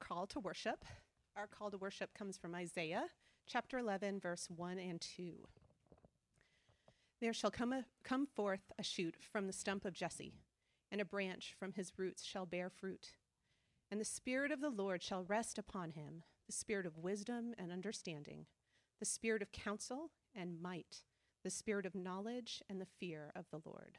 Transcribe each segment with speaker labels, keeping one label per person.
Speaker 1: call to worship? Our call to worship comes from Isaiah chapter 11, verse 1 and 2. There shall come, a, come forth a shoot from the stump of Jesse, and a branch from his roots shall bear fruit. And the Spirit of the Lord shall rest upon him the Spirit of wisdom and understanding, the Spirit of counsel and might, the Spirit of knowledge and the fear of the Lord.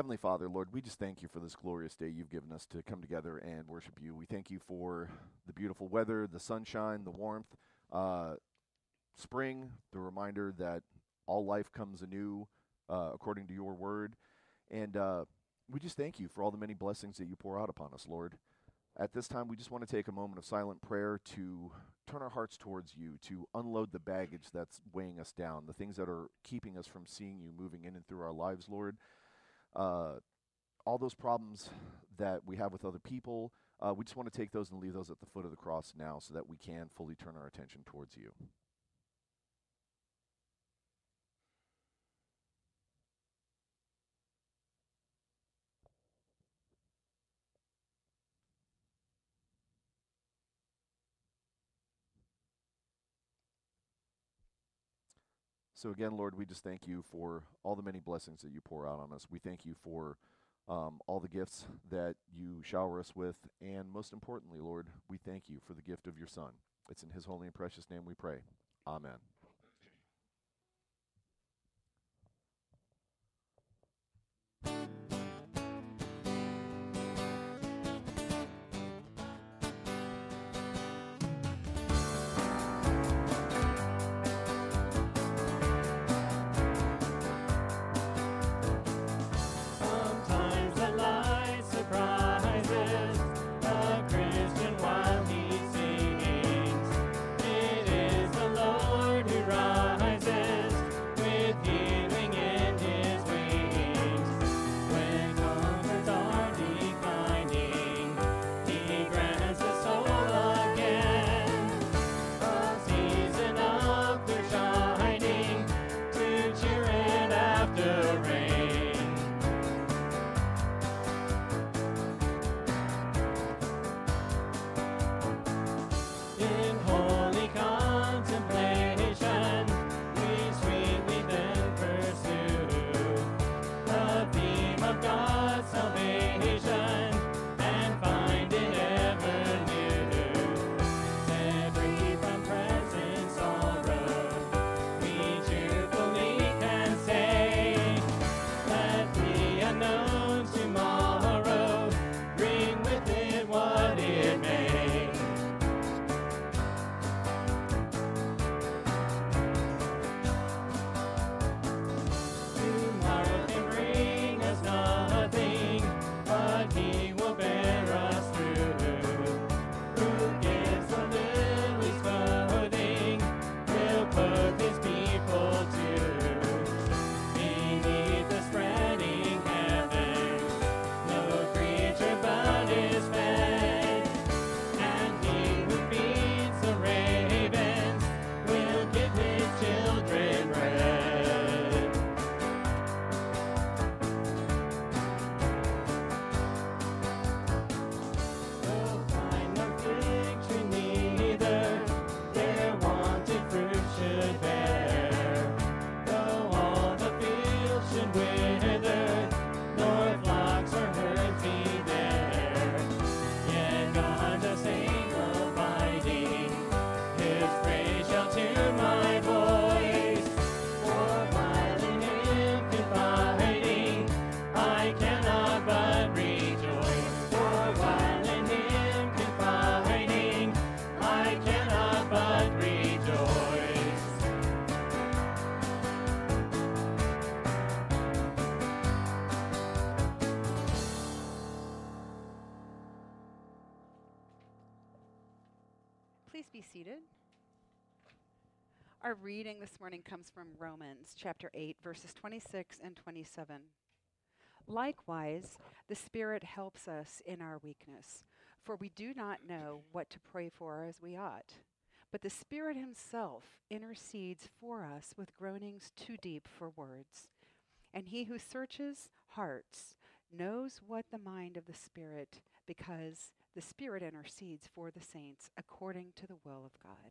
Speaker 2: Heavenly Father, Lord, we just thank you for this glorious day you've given us to come together and worship you. We thank you for the beautiful weather, the sunshine, the warmth, uh, spring, the reminder that all life comes anew uh, according to your word. And uh, we just thank you for all the many blessings that you pour out upon us, Lord. At this time, we just want to take a moment of silent prayer to turn our hearts towards you, to unload the baggage that's weighing us down, the things that are keeping us from seeing you moving in and through our lives, Lord. Uh, all those problems that we have with other people, uh, we just want to take those and leave those at the foot of the cross now so that we can fully turn our attention towards you.
Speaker 3: So again, Lord, we just thank you for all the many blessings that you pour out on us. We thank you for um, all the gifts that you shower us with. And most importantly, Lord, we thank you for the gift of your Son. It's in his holy and precious name we pray. Amen.
Speaker 4: Morning comes from Romans chapter 8, verses 26 and 27. Likewise, the Spirit helps us in our weakness, for we do not know what to pray for as we ought. But the Spirit Himself intercedes for us with groanings too deep for words. And He who searches hearts knows what the mind of the Spirit, because the Spirit intercedes for the saints according to the will of God.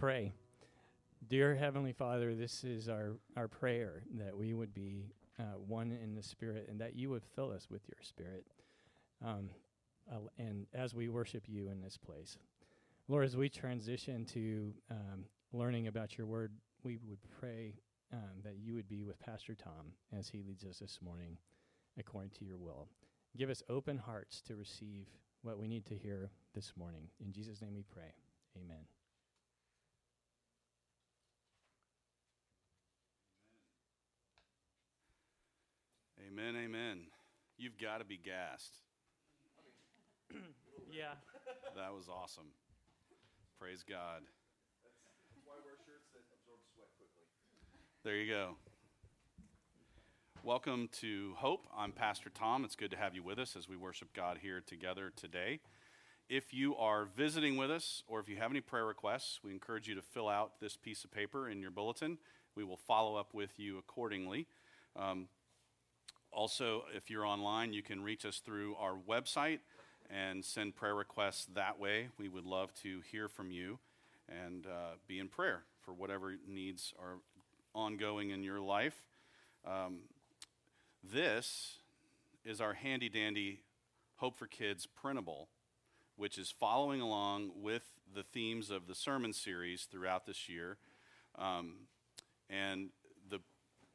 Speaker 5: pray. Dear Heavenly Father, this is our, our prayer that we would be uh, one in the Spirit and that you would fill us with your Spirit. Um, uh, and as we worship you in this place. Lord, as we transition to um, learning about your word, we would pray um, that you would be with Pastor Tom as he leads us this morning according to your will. Give us open hearts to receive what we need to hear this morning. In Jesus' name we pray. Amen.
Speaker 6: Amen, amen. You've got to be gassed.
Speaker 5: Yeah.
Speaker 6: That was awesome. Praise God. That's why I wear shirts that absorb sweat quickly. There you go. Welcome to Hope. I'm Pastor Tom. It's good to have you with us as we worship God here together today. If you are visiting with us or if you have any prayer requests, we encourage you to fill out this piece of paper in your bulletin. We will follow up with you accordingly. Um, also, if you're online, you can reach us through our website and send prayer requests that way. We would love to hear from you and uh, be in prayer for whatever needs are ongoing in your life. Um, this is our handy dandy Hope for Kids printable, which is following along with the themes of the sermon series throughout this year. Um, and the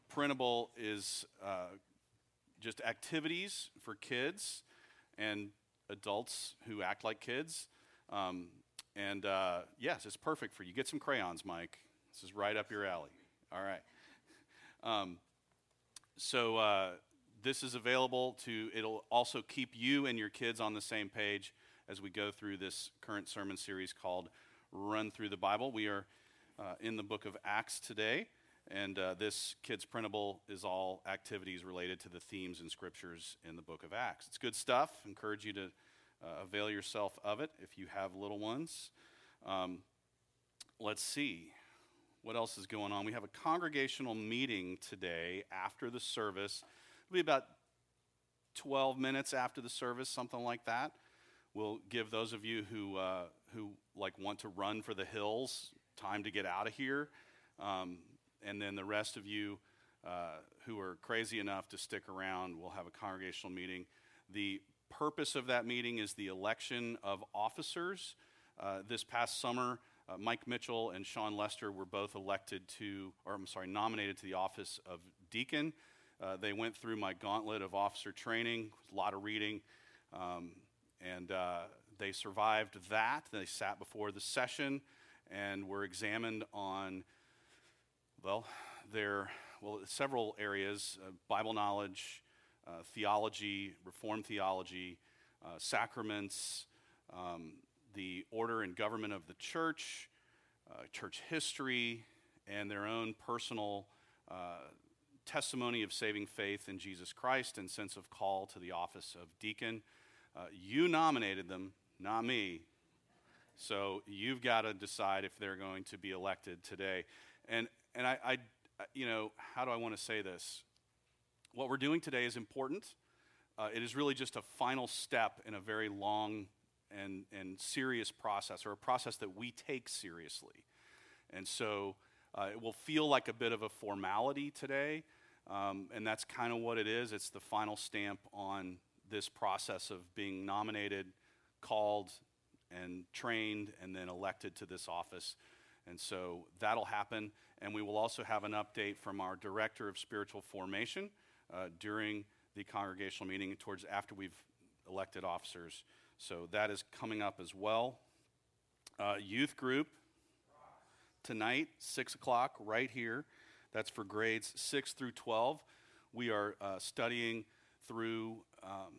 Speaker 6: printable is uh, just activities for kids and adults who act like kids. Um, and uh, yes, it's perfect for you. Get some crayons, Mike. This is right up your alley. All right. Um, so uh, this is available to. It'll also keep you and your kids on the same page as we go through this current sermon series called "Run Through the Bible." We are uh, in the book of Acts today, and uh, this kids printable is all activities related to the themes and scriptures in the book of Acts. It's good stuff. Encourage you to uh, avail yourself of it if you have little ones. Um, let's see what else is going on. We have a congregational meeting today after the service. It'll be about 12 minutes after the service, something like that. We'll give those of you who, uh, who like want to run for the hills time to get out of here. Um, and then the rest of you uh, who are crazy enough to stick around, we'll have a congregational meeting. The purpose of that meeting is the election of officers. Uh, this past summer, uh, Mike Mitchell and Sean Lester were both elected to, or I'm sorry, nominated to the office of deacon. Uh, they went through my gauntlet of officer training, a lot of reading, um, and uh, they survived that. They sat before the session and were examined on, well, there well, several areas uh, Bible knowledge, uh, theology, Reformed theology, uh, sacraments, um, the order and government of the church, uh, church history, and their own personal uh, testimony of saving faith in Jesus Christ and sense of call to the office of deacon. Uh, you nominated them, not me. So you've got to decide if they're going to be elected today. And, and I, I, you know, how do I want to say this? What we're doing today is important. Uh, it is really just a final step in a very long and, and serious process, or a process that we take seriously. And so uh, it will feel like a bit of a formality today, um, and that's kind of what it is. It's the final stamp on this process of being nominated, called, and trained, and then elected to this office. And so that'll happen. And we will also have an update from our Director of Spiritual Formation uh, during the congregational meeting towards after we've elected officers. So that is coming up as well. Uh, youth group tonight, 6 o'clock, right here. That's for grades 6 through 12. We are uh, studying through um,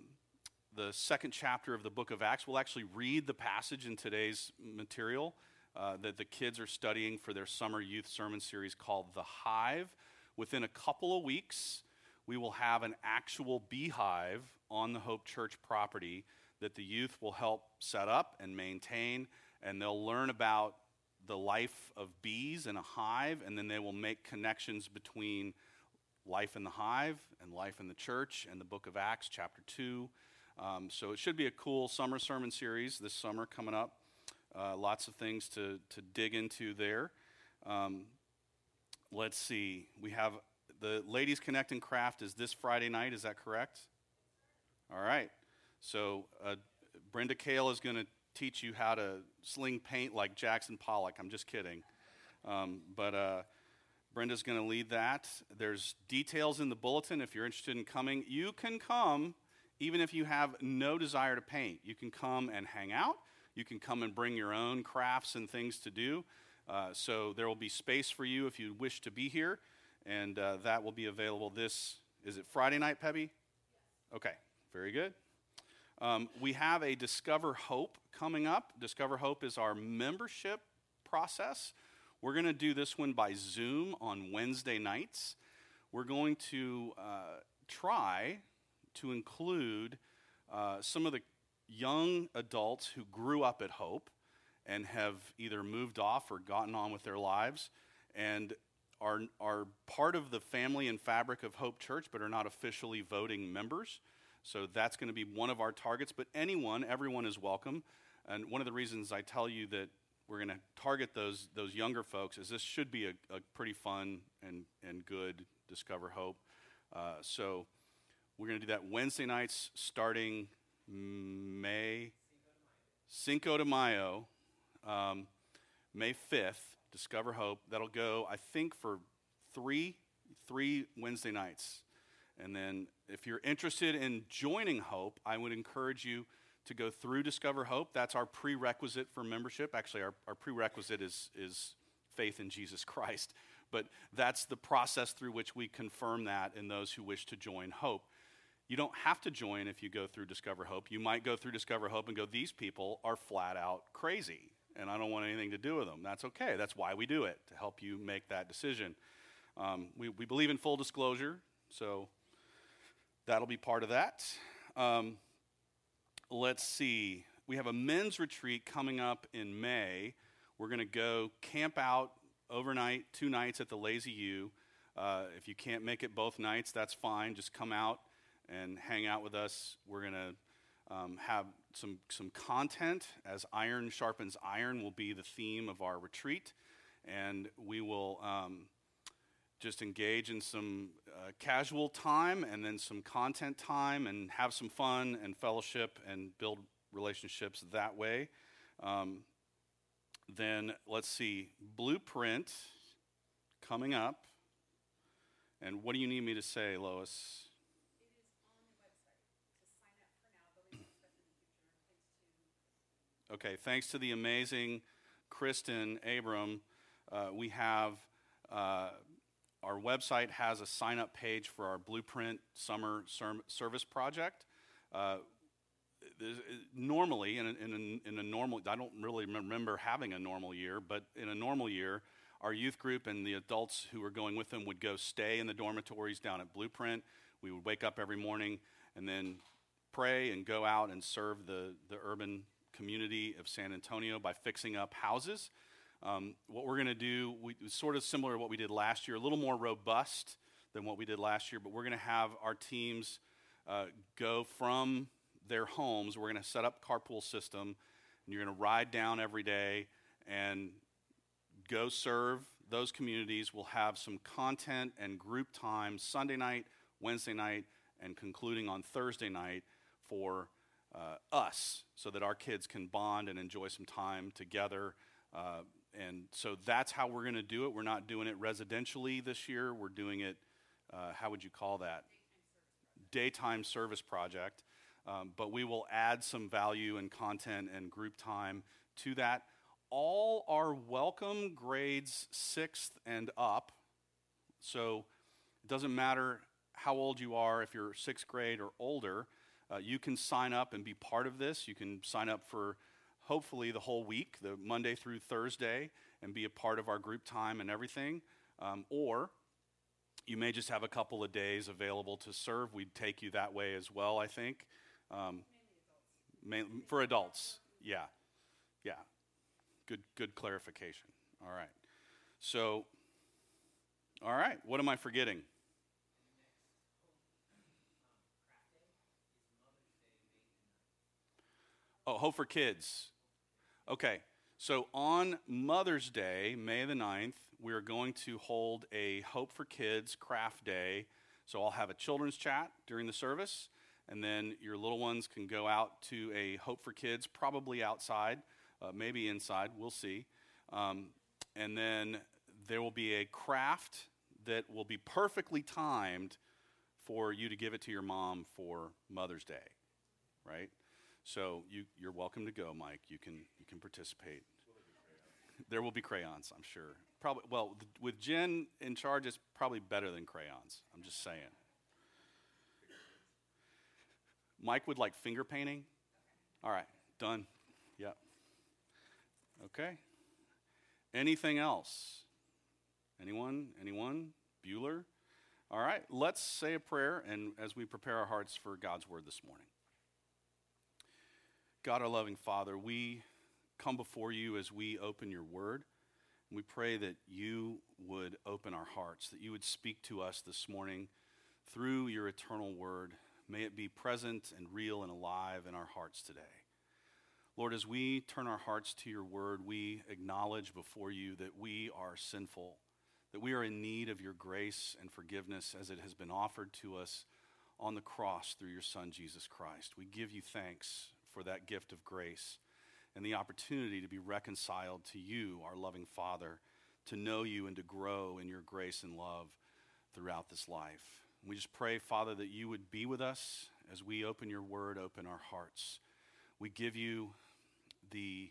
Speaker 6: the second chapter of the book of Acts. We'll actually read the passage in today's material uh, that the kids are studying for their summer youth sermon series called The Hive. Within a couple of weeks, we will have an actual beehive on the Hope Church property that the youth will help set up and maintain, and they'll learn about the life of bees in a hive, and then they will make connections between life in the hive and life in the church and the book of Acts, chapter 2. Um, so it should be a cool summer sermon series this summer coming up. Uh, lots of things to, to dig into there. Um, let's see. We have the Ladies Connect and Craft is this Friday night. Is that correct? All right. So uh, Brenda Kale is going to teach you how to sling paint like Jackson Pollock. I'm just kidding. Um, but uh, Brenda's going to lead that. There's details in the bulletin if you're interested in coming. You can come even if you have no desire to paint. You can come and hang out. You can come and bring your own crafts and things to do. Uh, so there will be space for you if you wish to be here, and uh, that will be available this. Is it Friday night, Pebby? Okay, very good. Um, we have a Discover Hope coming up. Discover Hope is our membership process. We're going to do this one by Zoom on Wednesday nights. We're going to uh, try to include uh, some of the young adults who grew up at Hope and have either moved off or gotten on with their lives and are, are part of the family and fabric of Hope Church but are not officially voting members. So that's going to be one of our targets. But anyone, everyone is welcome. And one of the reasons I tell you that we're going to target those, those younger folks is this should be a, a pretty fun and, and good Discover Hope. Uh, so we're going to do that Wednesday nights starting May Cinco de Mayo, um, May 5th, Discover Hope. That'll go, I think, for three, three Wednesday nights. And then if you're interested in joining Hope, I would encourage you to go through Discover Hope. That's our prerequisite for membership. Actually, our, our prerequisite is, is faith in Jesus Christ. But that's the process through which we confirm that in those who wish to join Hope. You don't have to join if you go through Discover Hope. You might go through Discover Hope and go, these people are flat out crazy, and I don't want anything to do with them. That's okay. That's why we do it, to help you make that decision. Um, we, we believe in full disclosure, so that'll be part of that. Um, let's see. We have a men's retreat coming up in May. We're going to go camp out overnight, two nights at the Lazy U. Uh, if you can't make it both nights, that's fine. Just come out and hang out with us. We're going to um, have some, some content as iron sharpens iron will be the theme of our retreat. And we will um, just engage in some uh, casual time and then some content time and have some fun and fellowship and build relationships that way. Um, then let's see, Blueprint coming up. And what do you need me to say, Lois? Okay, thanks to the amazing Kristen Abram, uh, we have uh, our website has a sign up page for our Blueprint Summer Service Project. Uh, normally, in a, in, a, in a normal, I don't really remember having a normal year, but in a normal year, our youth group and the adults who were going with them would go stay in the dormitories down at Blueprint. We would wake up every morning and then pray and go out and serve the, the urban community of San Antonio by fixing up houses. Um, what we're going to do, we, sort of similar to what we did last year, a little more robust than what we did last year, but we're going to have our teams uh, go from their homes. We're going to set up carpool system, and you're going to ride down every day and go serve those communities. We'll have some content and group time Sunday night, Wednesday night, and concluding on Thursday night for uh, us so that our kids can bond and enjoy some time together. Uh, and so that's how we're going to do it. We're not doing it residentially this year. We're doing it, uh, how would you call that? Daytime service project. Um, but we will add some value and content and group time to that. All are welcome grades sixth and up. So it doesn't matter how old you are, if you're sixth grade or older. Uh, you can sign up and be part of this. You can sign up for hopefully the whole week, the Monday through Thursday, and be a part of our group time and everything. Um, or you may just have a couple of days available to serve. We'd take you that way as well, I think. Um, adults. for adults, yeah. Yeah. Good, good clarification. All right. So, all right, what am I forgetting? Oh, Hope for Kids. Okay. So on Mother's Day, May the 9th, we are going to hold a Hope for Kids craft day. So I'll have a children's chat during the service, and then your little ones can go out to a Hope for Kids, probably outside, uh, maybe inside, we'll see. Um, and then there will be a craft that will be perfectly timed for you to give it to your mom for Mother's Day, right? So you, you're welcome to go, Mike. You can, you can participate. there will be crayons, I'm sure. Probably, well, th- with Jen in charge, it's probably better than crayons. I'm just saying. Mike would like finger painting. All right, done. Yep. Okay. Anything else? Anyone? Anyone? Bueller? All right, let's say a prayer and as we prepare our hearts for God's word this morning. God, our loving Father, we come before you as we open your word. And we pray that you would open our hearts, that you would speak to us this morning through your eternal word. May it be present and real and alive in our hearts today. Lord, as we turn our hearts to your word, we acknowledge before you that we are sinful that we are in need of your grace and forgiveness as it has been offered to us on the cross through your Son, Jesus Christ. We give you thanks for that gift of grace and the opportunity to be reconciled to you, our loving Father, to know you and to grow in your grace and love throughout this life. We just pray, Father, that you would be with us as we open your word, open our hearts. We give you the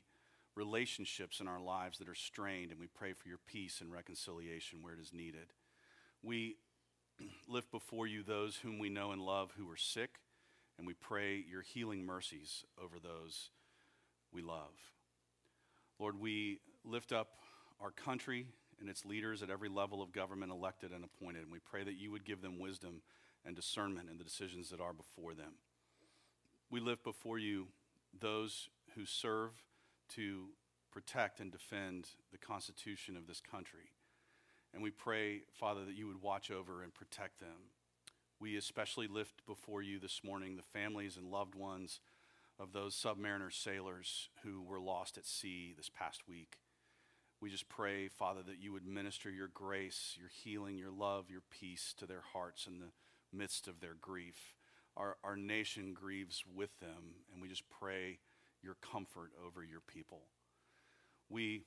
Speaker 6: relationships in our lives that are strained, and we pray for your peace and reconciliation where it is needed. We lift before you those whom we know and love who are sick, and we pray your healing mercies over those we love. Lord, we lift up our country and its leaders at every level of government, elected and appointed, and we pray that you would give them wisdom and discernment in the decisions that are before them. We lift before you those who serve to protect and defend the Constitution of this country. And we pray, Father, that you would watch over and protect them. We especially lift before you this morning the families and loved ones of those submariner sailors who were lost at sea this past week. We just pray, Father, that you would minister your grace, your healing, your love, your peace to their hearts in the midst of their grief. Our, our nation grieves with them, and we just pray your comfort over your people. We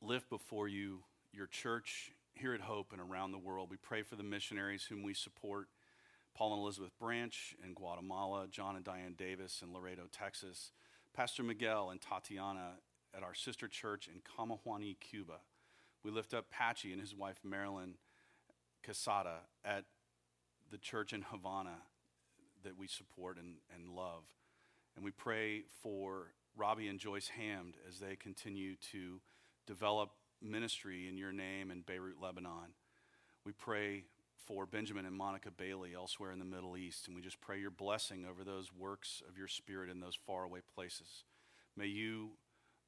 Speaker 6: lift before you your church here at Hope and around the world. We pray for the missionaries whom we support Paul and Elizabeth Branch in Guatemala, John and Diane Davis in Laredo, Texas, Pastor Miguel and Tatiana at our sister church in Camajuani, Cuba. We lift up Patchy and his wife Marilyn Casada at the church in Havana that we support and, and love. And we pray for Robbie and Joyce Hamd as they continue to develop ministry in your name in Beirut, Lebanon. We pray for Benjamin and Monica Bailey elsewhere in the Middle East, and we just pray your blessing over those works of your Spirit in those faraway places. May you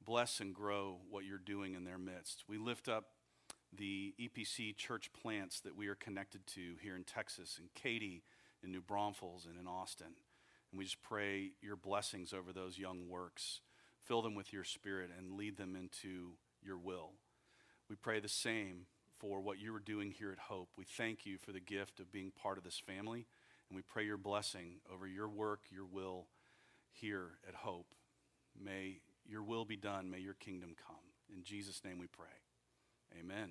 Speaker 6: bless and grow what you're doing in their midst. We lift up the EPC church plants that we are connected to here in Texas, in Katy, in New Braunfels, and in Austin. And we just pray your blessings over those young works. Fill them with your spirit and lead them into your will. We pray the same for what you are doing here at Hope. We thank you for the gift of being part of this family, and we pray your blessing over your work, your will here at Hope. May your will be done. May your kingdom come. In Jesus' name we pray. Amen.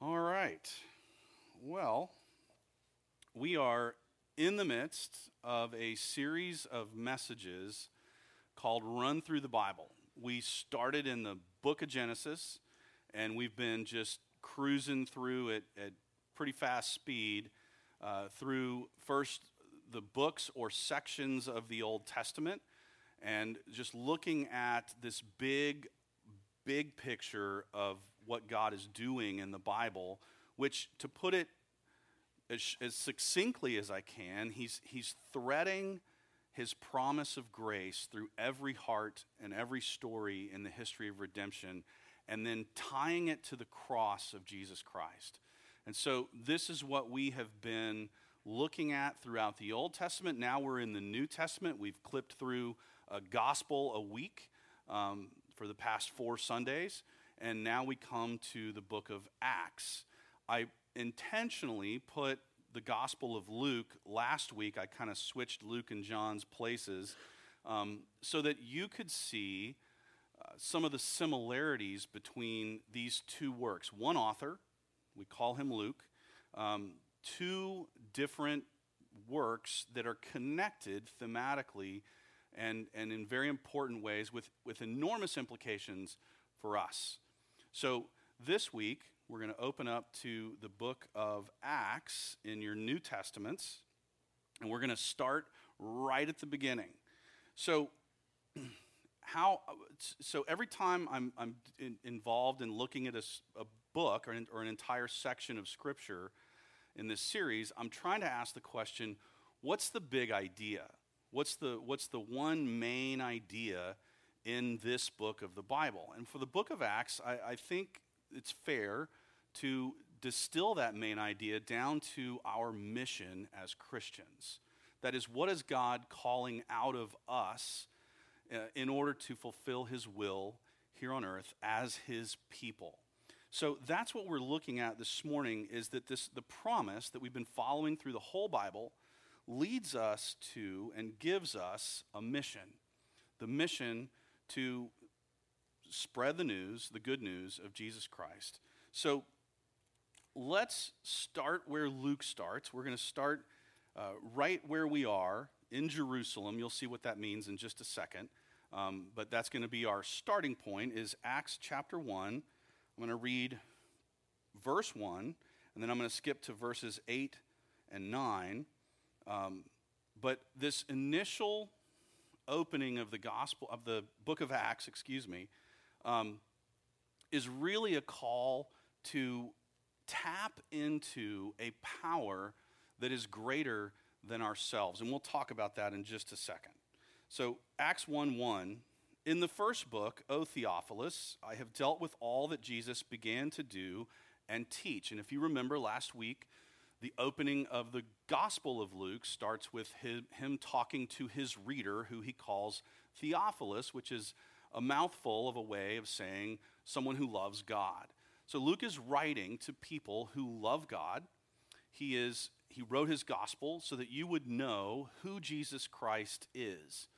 Speaker 6: All right. Well, we are in the midst of a series of messages called Run Through the Bible. We started in the book of Genesis, and we've been just cruising through it at pretty fast speed uh, through first the books or sections of the Old Testament and just looking at this big, big picture of what God is doing in the Bible, which, to put it as, as succinctly as I can, he's, he's threading his promise of grace through every heart and every story in the history of redemption, and then tying it to the cross of Jesus Christ. And so, this is what we have been looking at throughout the Old Testament. Now we're in the New Testament. We've clipped through a gospel a week um, for the past four Sundays, and now we come to the book of Acts. I intentionally put the Gospel of Luke last week. I kind of switched Luke and John's places um, so that you could see uh, some of the similarities between these two works. One author, we call him Luke, um, two different works that are connected thematically and, and in very important ways with, with enormous implications for us. So this week, we're going to open up to the book of Acts in your New Testaments, and we're going to start right at the beginning. So, how so every time I'm, I'm in, involved in looking at a, a book or an, or an entire section of scripture in this series, I'm trying to ask the question what's the big idea? What's the, what's the one main idea in this book of the Bible? And for the book of Acts, I, I think it's fair to distill that main idea down to our mission as Christians. That is, what is God calling out of us uh, in order to fulfill his will here on earth as his people? So that's what we're looking at this morning is that this the promise that we've been following through the whole Bible leads us to and gives us a mission. The mission to spread the news, the good news of Jesus Christ. So let's start where Luke starts. We're going to start uh, right where we are in Jerusalem. You'll see what that means in just a second. Um, but that's going to be our starting point is Acts chapter 1. I'm going to read verse 1, and then I'm going to skip to verses 8 and 9. Um, but this initial opening of the gospel, of the book of Acts, excuse me, um, is really a call to tap into a power that is greater than ourselves. And we'll talk about that in just a second. So, Acts 1 1. In the first book, O Theophilus, I have dealt with all that Jesus began to do and teach. And if you remember last week, the opening of the Gospel of Luke starts with him, him, talking to his reader, who he calls Theophilus, which is a mouthful of a way of saying someone who loves God. So Luke is writing to people who love God. He, is, he wrote his Gospel so that you would know who Jesus Christ is.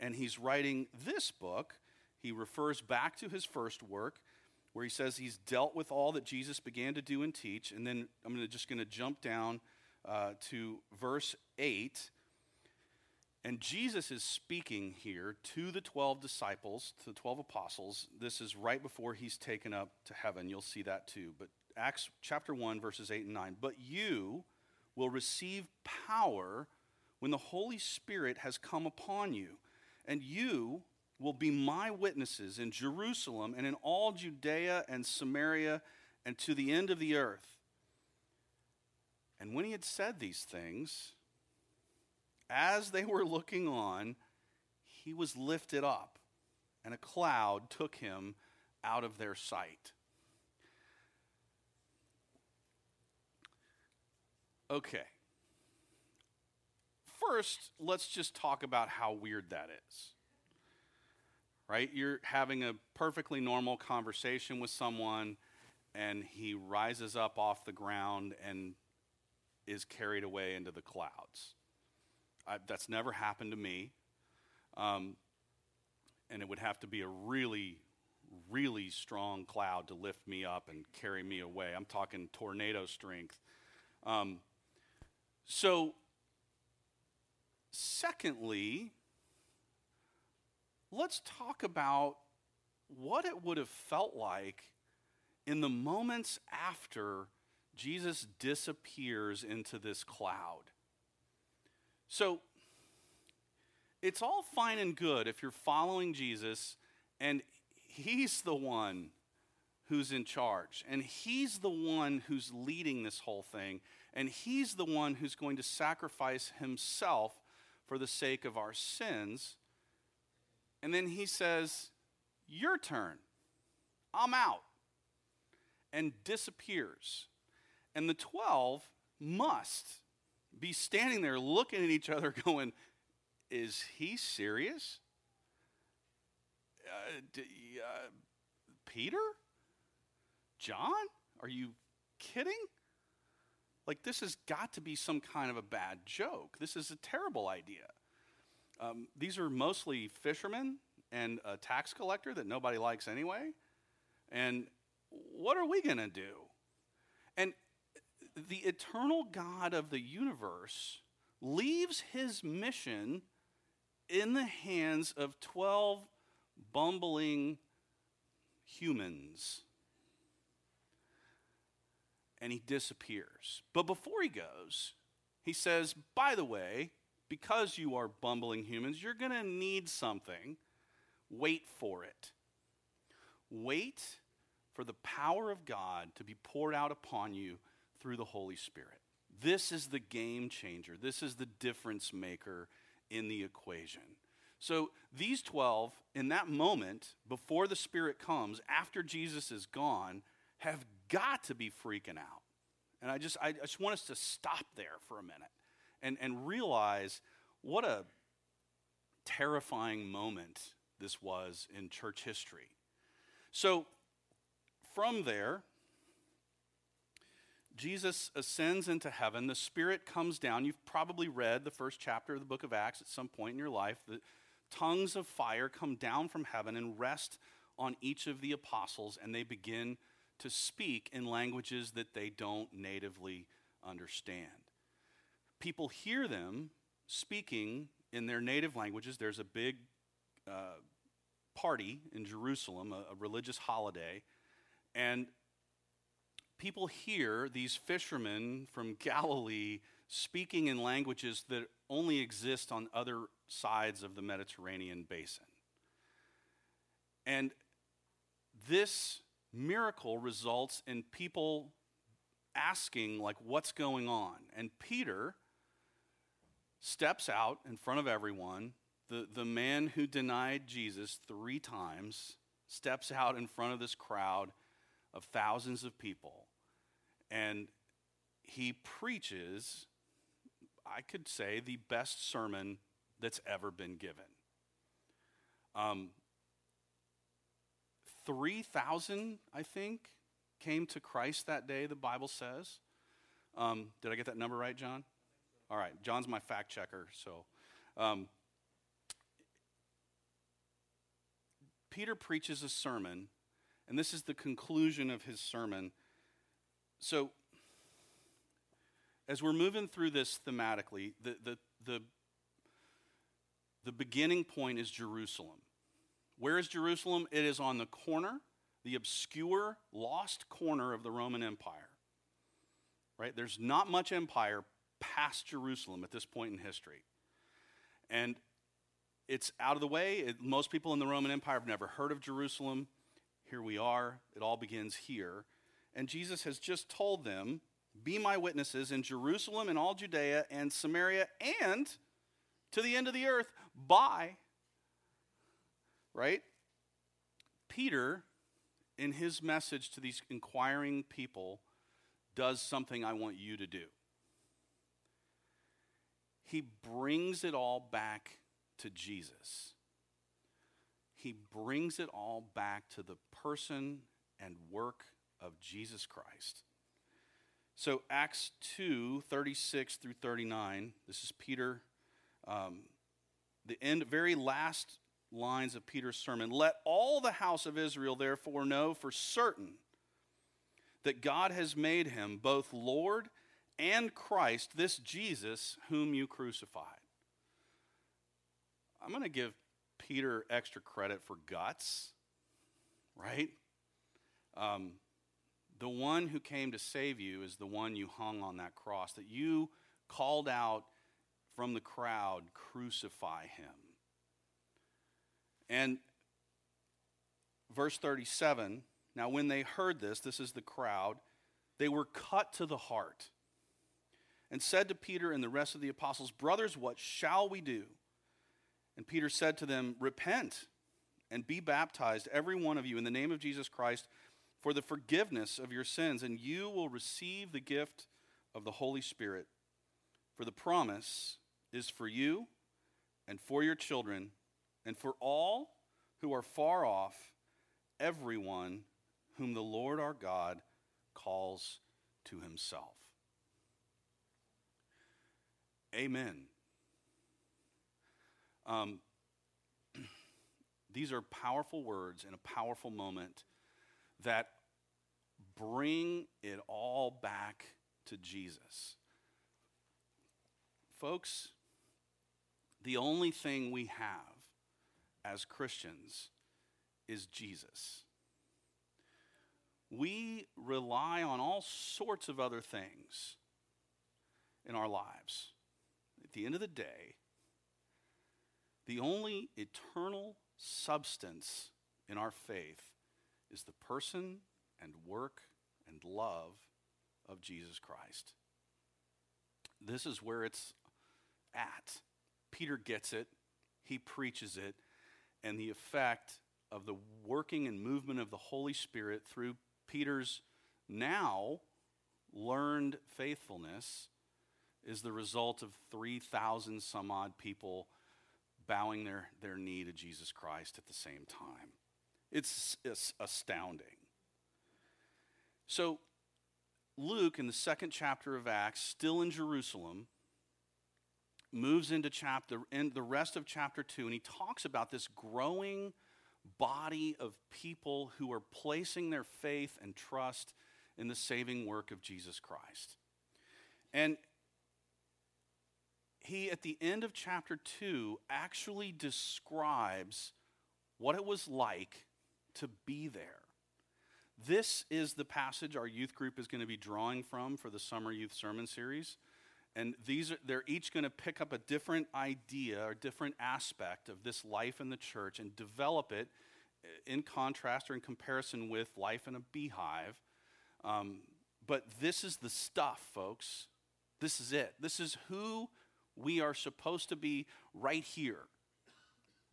Speaker 6: And he's writing this book. He refers back to his first work where he says he's dealt with all that Jesus began to do and teach. And then I'm gonna, just going to jump down uh, to verse 8. And Jesus is speaking here to the 12 disciples, to the 12 apostles. This is right before he's taken up to heaven. You'll see that too. But Acts chapter 1, verses 8 and 9. But you will receive power when the Holy Spirit has come upon you, and you will be my witnesses in Jerusalem and in all Judea and Samaria and to the end of the earth. And when he had said these things, as they were looking on, he was lifted up, and a cloud took him out of their sight. Okay. First, let's just talk about how weird that is right? You're having a perfectly normal conversation with someone, and he rises up off the ground and is carried away into the clouds. I, that's never happened to me. Um, and it would have to be a really, really strong cloud to lift me up and carry me away. I'm talking tornado strength. Um, so, secondly, let's talk about what it would have felt like in the moments after Jesus disappears into this cloud. So, it's all fine and good if you're following Jesus and he's the one who's in charge and he's the one who's leading this whole thing and he's the one who's going to sacrifice himself for the sake of our sins and then he says, Your turn. I'm out. And disappears. And the 12 must be standing there looking at each other, going, Is he serious? uh, d- uh, Peter? John? Are you kidding? Like, this has got to be some kind of a bad joke. This is a terrible idea. Um, these are mostly fishermen and a tax collector that nobody likes anyway. And what are we going to do? And the eternal God of the universe leaves his mission in the hands of 12 bumbling humans. And he disappears. But before he goes, he says, By the way, because you are bumbling humans, you're going to need something. Wait for it. Wait for the power of God to be poured out upon you through the Holy Spirit. This is the game changer. This is the difference maker in the equation. So these 12, in that moment, before the Spirit comes, after Jesus is gone, have got to be freaking out. And I just, I just want us to stop there for a minute and, and realize what a terrifying moment this was in church history. So from there, Jesus ascends into heaven. The Spirit comes down. You've probably read the first chapter of the book of Acts at some point in your life. The tongues of fire come down from heaven and rest on each of the apostles, and they begin to speak in languages that they don't natively understand. People hear them speaking in their native languages. There's a big uh, party in Jerusalem, a, a religious holiday, and people hear these fishermen from Galilee speaking in languages that only exist on other sides of the Mediterranean basin. And this miracle results in people asking, like, what's going on? And Peter steps out in front of everyone. The, the man who denied Jesus three times steps out in front of this crowd of thousands of people. And he preaches, I could say, the best sermon that's ever been given. Um, 3,000, I think, came to Christ that day, the Bible says. Um, did I get that number right, John? All right, John's my fact checker, so. Um, Peter preaches a sermon, and this is the conclusion of his sermon. So, as we're moving through this thematically, the, the, the, the beginning point is Jerusalem. Where is Jerusalem? It is on the corner, the obscure, lost corner of the Roman Empire. Right? There's not much empire past Jerusalem at this point in history. And it's out of the way. It, most people in the Roman Empire have never heard of Jerusalem. Here we are. It all begins here. And Jesus has just told them, Be my witnesses in Jerusalem and all Judea and Samaria and to the end of the earth. Bye right? Peter, in his message to these inquiring people, does something I want you to do. He brings it all back to Jesus. He brings it all back to the person and work of Jesus Christ. So, Acts 2 36 through 39, this is Peter, um, the end, very last lines of Peter's sermon. Let all the house of Israel therefore know for certain that God has made him both Lord and Christ, this Jesus whom you crucified. I'm going to give Peter extra credit for guts, right? Um, the one who came to save you is the one you hung on that cross, that you called out from the crowd, crucify him. And verse 37 now, when they heard this, this is the crowd, they were cut to the heart and said to Peter and the rest of the apostles, Brothers, what shall we do? And Peter said to them, Repent and be baptized, every one of you, in the name of Jesus Christ, for the forgiveness of your sins, and you will receive the gift of the Holy Spirit. For the promise is for you and for your children and for all who are far off, everyone whom the Lord our God calls to himself. Amen. Um, these are powerful words in a powerful moment that bring it all back to Jesus. Folks, the only thing we have as Christians is Jesus. We rely on all sorts of other things in our lives. At the end of the day, the only eternal substance in our faith is the person and work and love of Jesus Christ. This is where it's at. Peter gets it, he preaches it, and the effect of the working and movement of the Holy Spirit through Peter's now learned faithfulness is the result of 3,000 some odd people bowing their, their knee to Jesus Christ at the same time. It's, it's astounding. So, Luke, in the second chapter of Acts, still in Jerusalem, moves into chapter in the rest of chapter 2 and he talks about this growing body of people who are placing their faith and trust in the saving work of Jesus Christ. And he, at the end of chapter 2, actually describes what it was like to be there. This is the passage our youth group is going to be drawing from for the summer youth sermon series. And these are, they're each going to pick up a different idea or different aspect of this life in the church and develop it in contrast or in comparison with life in a beehive. Um, but this is the stuff, folks. This is it. This is who we are supposed to be right here.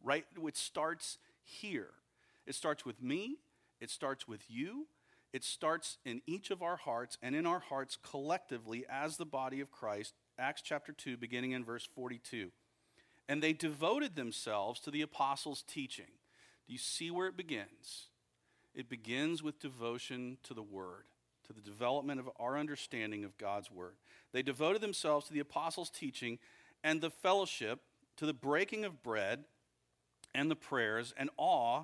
Speaker 6: Right? It starts here. It starts with me, it starts with you, it starts in each of our hearts and in our hearts collectively as the body of Christ. Acts chapter 2, beginning in verse 42. And they devoted themselves to the apostles' teaching. Do you see where it begins? It begins with devotion to the Word, to the development of our understanding of God's Word. They devoted themselves to the apostles' teaching and the fellowship, to the breaking of bread and the prayers, and awe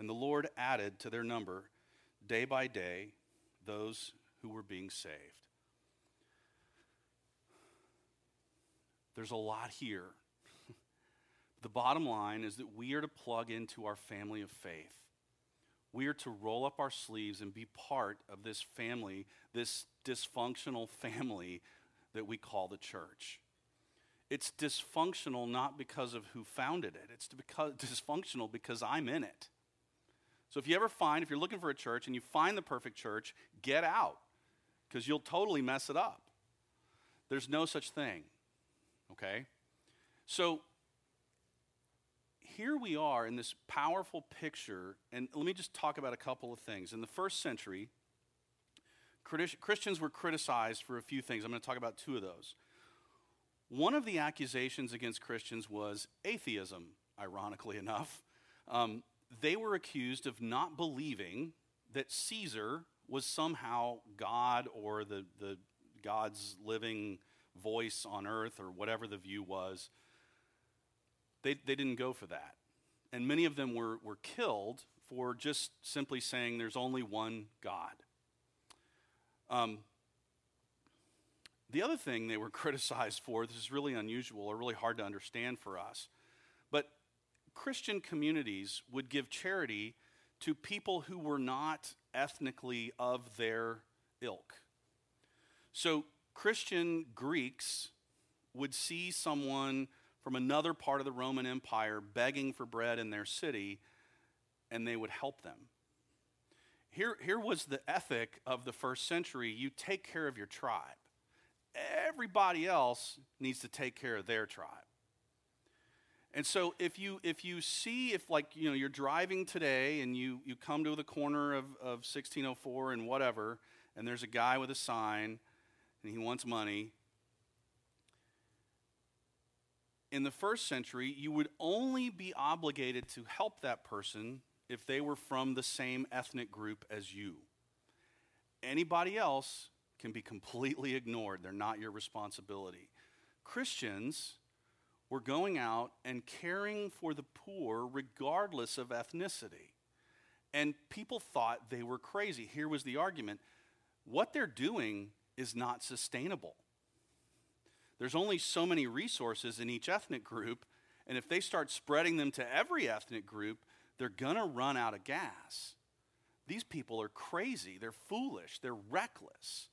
Speaker 6: And the Lord added to their number day by day those who were being saved. There's a lot here. the bottom line is that we are to plug into our family of faith. We are to roll up our sleeves and be part of this family, this dysfunctional family that we call the church. It's dysfunctional not because of who founded it, it's because, dysfunctional because I'm in it. So if you ever find, if you're looking for a church and you find the perfect church, get out because you'll totally mess it up. There's no such thing. Okay? So here we are in this powerful picture, and let me just talk about a couple of things. In the first century, Christians were criticized for a few things. I'm going to talk about two of those. One of the accusations against Christians was atheism, ironically enough. Um, they were accused of not believing that Caesar was somehow God or the, the God's living voice on earth or whatever the view was. They, they didn't go for that. And many of them were, were killed for just simply saying there's only one God. Um, the other thing they were criticized for, this is really unusual or really hard to understand for us, Christian communities would give charity to people who were not ethnically of their ilk. So Christian Greeks would see someone from another part of the Roman Empire begging for bread in their city, and they would help them. Here, here was the ethic of the first century you take care of your tribe. Everybody else needs to take care of their tribe. And so if you if you see if like you know you're driving today and you you come to the corner of, of 1604 and whatever, and there's a guy with a sign and he wants money. In the first century, you would only be obligated to help that person if they were from the same ethnic group as you. Anybody else can be completely ignored. They're not your responsibility. Christians were going out and caring for the poor regardless of ethnicity. And people thought they were crazy. Here was the argument what they're doing is not sustainable. There's only so many resources in each ethnic group, and if they start spreading them to every ethnic group, they're going to run out of gas. These people are crazy, they're foolish, they're reckless.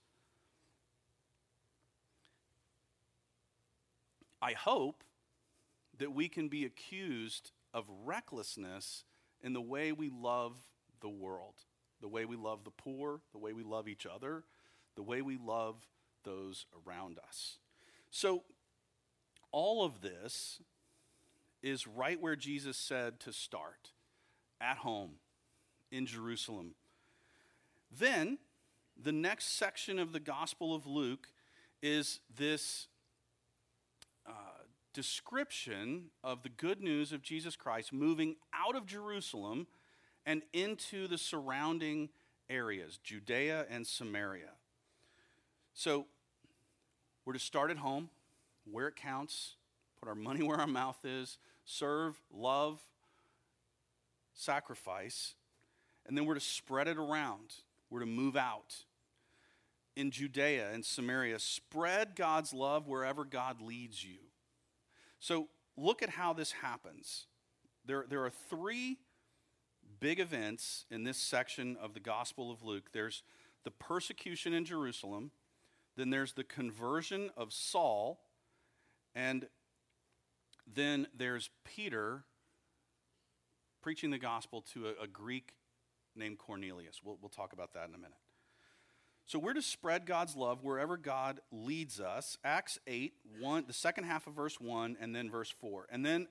Speaker 6: I hope that we can be accused of recklessness in the way we love the world, the way we love the poor, the way we love each other, the way we love those around us. So, all of this is right where Jesus said to start at home in Jerusalem. Then, the next section of the Gospel of Luke is this description of the good news of Jesus Christ moving out of Jerusalem and into the surrounding areas, Judea and Samaria. So, we're to start at home, where it counts, put our money where our mouth is, serve, love, sacrifice, and then we're to spread it around. We're to move out. In Judea and Samaria, spread God's love wherever God leads you. So look at how this happens. There, there are three big events in this section of the Gospel of Luke there's the persecution in Jerusalem, then there's the conversion of Saul, and then there's Peter preaching the gospel to a, a Greek named Cornelius. We'll, we'll talk about that in a minute. So we're to spread God's love wherever God leads us. Acts 8, 1, the second half of verse 1, and then verse 4. And then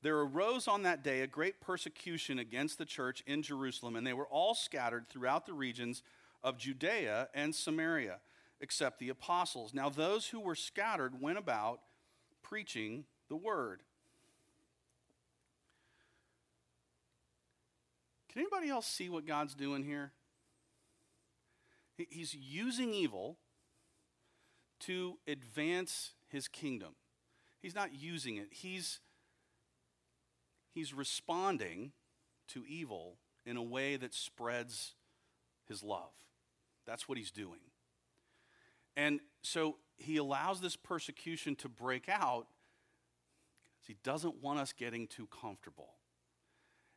Speaker 6: there arose on that day a great persecution against the church in Jerusalem, and they were all scattered throughout the regions of Judea and Samaria, except the apostles. Now those who were scattered went about preaching the word. Can anybody else see what God's doing here? He's using evil to advance his kingdom. He's not using it, he's, he's responding to evil in a way that spreads his love. That's what he's doing. And so he allows this persecution to break out because he doesn't want us getting too comfortable.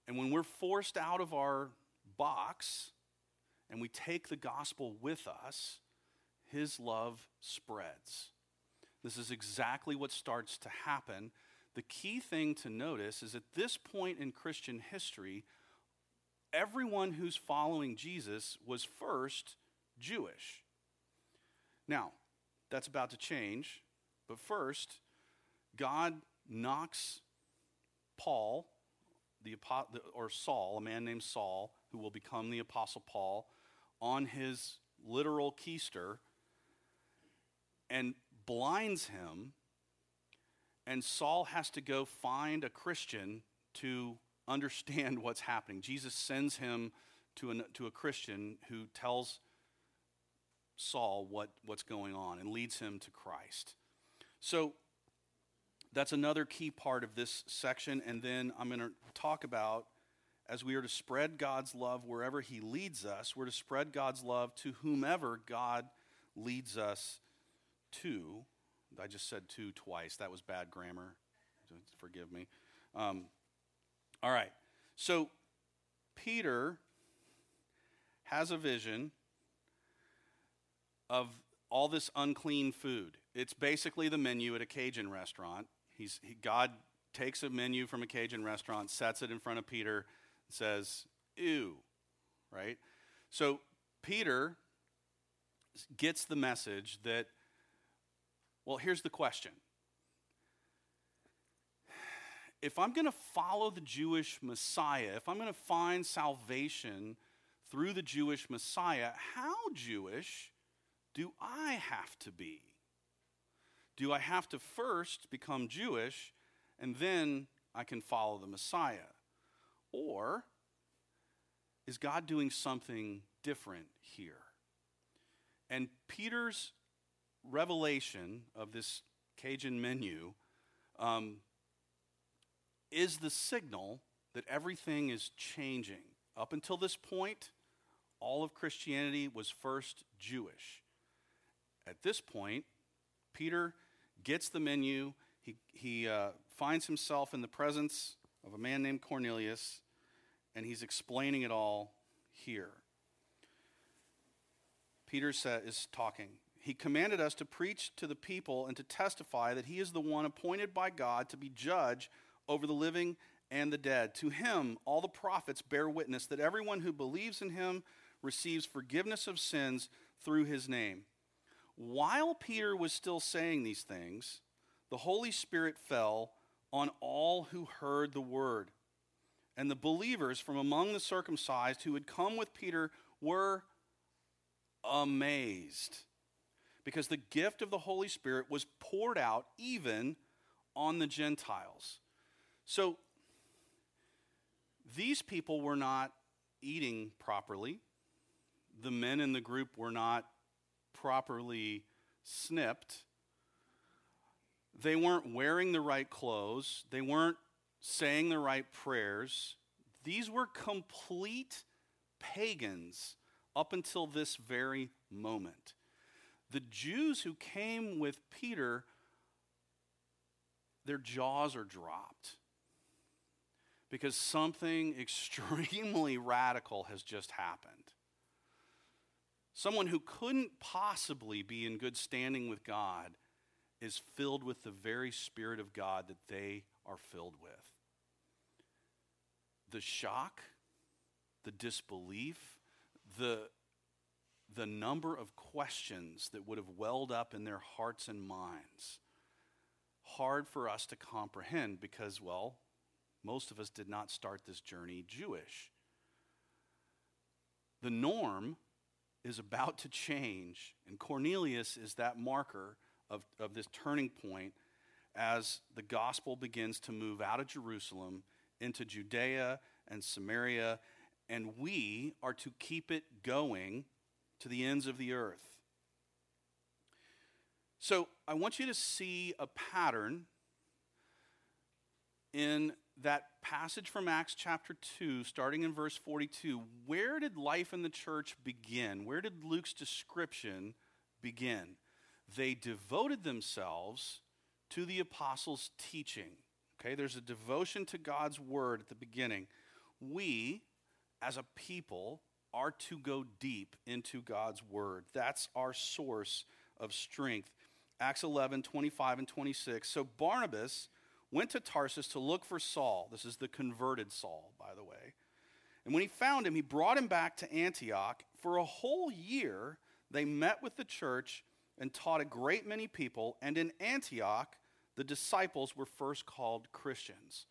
Speaker 6: And when we're forced out of our box, and we take the gospel with us, his love spreads. This is exactly what starts to happen. The key thing to notice is at this point in Christian history, everyone who's following Jesus was first Jewish. Now, that's about to change, but first, God knocks Paul, the, or Saul, a man named Saul, who will become the Apostle Paul, on his literal keister and blinds him. And Saul has to go find a Christian to understand what's happening. Jesus sends him to, an, to a Christian who tells Saul what, what's going on and leads him to Christ. So that's another key part of this section. And then I'm going to talk about as we are to spread God's love wherever He leads us, we're to spread God's love to whomever God leads us to. I just said to twice. That was bad grammar. Forgive me. Um, all right. So, Peter has a vision of all this unclean food. It's basically the menu at a Cajun restaurant. He's, he, God takes a menu from a Cajun restaurant, sets it in front of Peter, says, ew, right? So Peter gets the message that, well, here's the question. If I'm going to follow the Jewish Messiah, if I'm going to find salvation through the Jewish Messiah, how Jewish do I have to be? Do I have to first become Jewish and then I can follow the Messiah? Or is God doing something different here? And Peter's revelation of this Cajun menu um, is the signal that everything is changing. Up until this point, all of Christianity was first Jewish. At this point, Peter gets the menu. He, he uh, finds himself in the presence of a man named Cornelius, and he's explaining it all here. Peter is talking. He commanded us to preach to the people and to testify that he is the one appointed by God to be judge over the living and the dead. To him, all the prophets bear witness that everyone who believes in him receives forgiveness of sins through his name. While Peter was still saying these things, the Holy Spirit fell on all who heard the word. And the believers from among the circumcised who had come with Peter were amazed because the gift of the Holy Spirit was poured out even on the Gentiles. So these people were not eating properly. The men in the group were not properly snipped. They weren't wearing the right clothes. They weren't saying the right prayers. These were complete pagans up until this very moment. The Jews who came with Peter, their jaws are dropped because something extremely radical has just happened. Someone who couldn't possibly be in good standing with God is filled with the very Spirit of God that they are filled with. The shock, the disbelief, the, the number of questions that would have welled up in their hearts and minds, hard for us to comprehend because, well, most of us did not start this journey Jewish. The norm is about to change, and Cornelius is that marker of, of this turning point as the gospel begins to move out of Jerusalem into Judea and Samaria, and we are to keep it going to the ends of the earth. So I want you to see a pattern in that passage from Acts chapter 2, starting in verse 42, where did life in the church begin? Where did Luke's description begin? They devoted themselves to the apostles' teaching. Okay, there's a devotion to God's word at the beginning. We, as a people, are to go deep into God's word. That's our source of strength. Acts 11, 25 and 26. So Barnabas went to Tarsus to look for Saul. This is the converted Saul, by the way. And when he found him, he brought him back to Antioch. For a whole year, they met with the church and taught a great many people. And in Antioch, the disciples were first called Christians.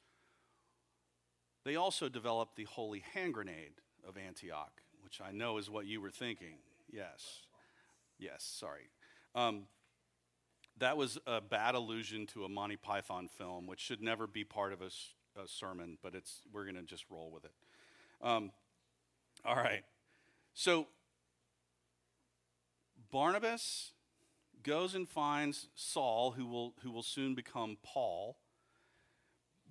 Speaker 6: They also developed the holy hand grenade of Antioch, which I know is what you were thinking. Yes. Yes, sorry. Um, that was a bad allusion to a Monty Python film, which should never be part of a, a sermon, but it's, we're going to just roll with it. Um, all right. So Barnabas goes and finds Saul, who will, who will soon become Paul,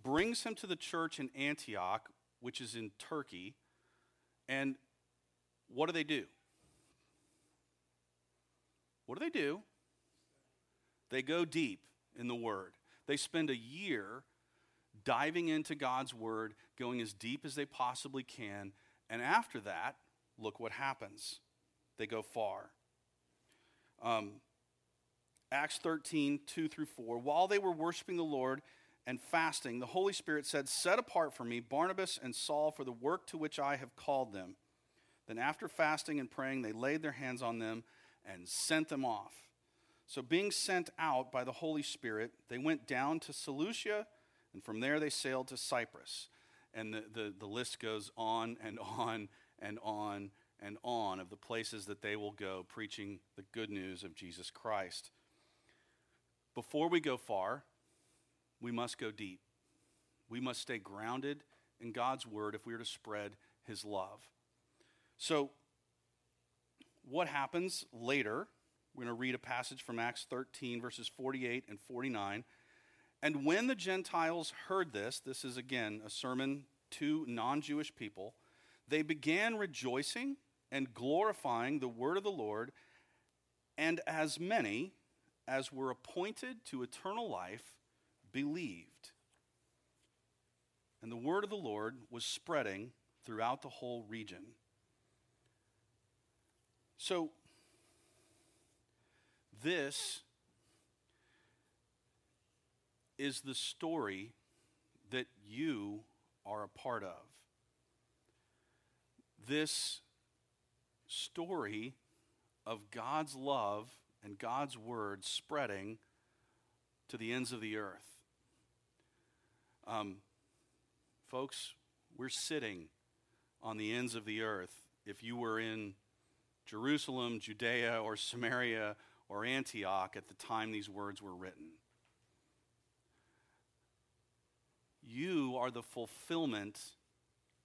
Speaker 6: brings him to the church in Antioch, which is in Turkey, and what do they do? What do they do? They go deep in the Word. They spend a year diving into God's Word, going as deep as they possibly can. And after that, look what happens. They go far. Um, Acts 13, 2 through 4. While they were worshiping the Lord and fasting, the Holy Spirit said, Set apart for me Barnabas and Saul for the work to which I have called them. Then, after fasting and praying, they laid their hands on them and sent them off. So, being sent out by the Holy Spirit, they went down to Seleucia, and from there they sailed to Cyprus. And the, the, the list goes on and on and on and on of the places that they will go preaching the good news of Jesus Christ. Before we go far, we must go deep. We must stay grounded in God's word if we are to spread his love. So, what happens later? We're going to read a passage from Acts 13, verses 48 and 49. And when the Gentiles heard this, this is again a sermon to non Jewish people, they began rejoicing and glorifying the word of the Lord, and as many as were appointed to eternal life believed. And the word of the Lord was spreading throughout the whole region. So, this is the story that you are a part of. This story of God's love and God's word spreading to the ends of the earth. Um, folks, we're sitting on the ends of the earth. If you were in Jerusalem, Judea, or Samaria, or Antioch at the time these words were written, you are the fulfillment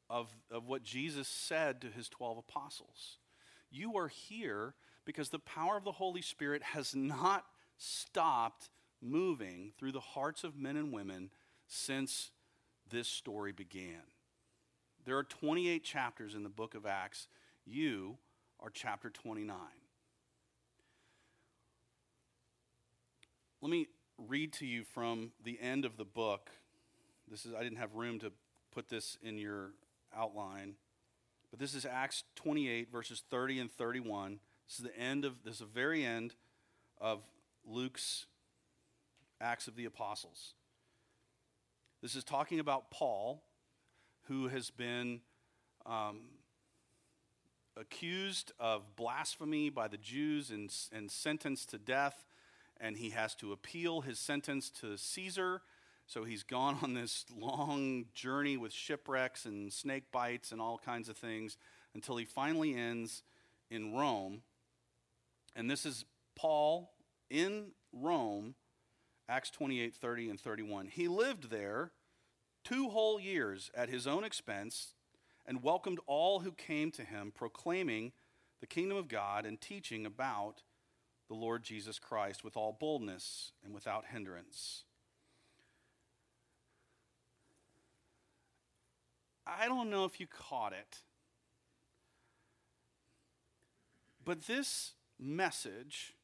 Speaker 6: of, of what Jesus said to his 12 apostles. You are here because the power of the Holy Spirit has not stopped moving through the hearts of men and women since this story began. There are 28 chapters in the book of Acts. You are chapter 29. Let me read to you from the end of the book. This is I didn't have room to put this in your outline. But this is Acts 28 verses 30 and 31. This is the end of this is the very end of Luke's Acts of the Apostles. This is talking about Paul, who has been um, accused of blasphemy by the Jews and, and sentenced to death, and he has to appeal his sentence to Caesar. So he's gone on this long journey with shipwrecks and snake bites and all kinds of things until he finally ends in Rome. And this is Paul in Rome Acts 28 30 and 31. He lived there two whole years at his own expense and welcomed all who came to him, proclaiming the kingdom of God and teaching about the Lord Jesus Christ with all boldness and without hindrance. I don't know if you caught it, but this message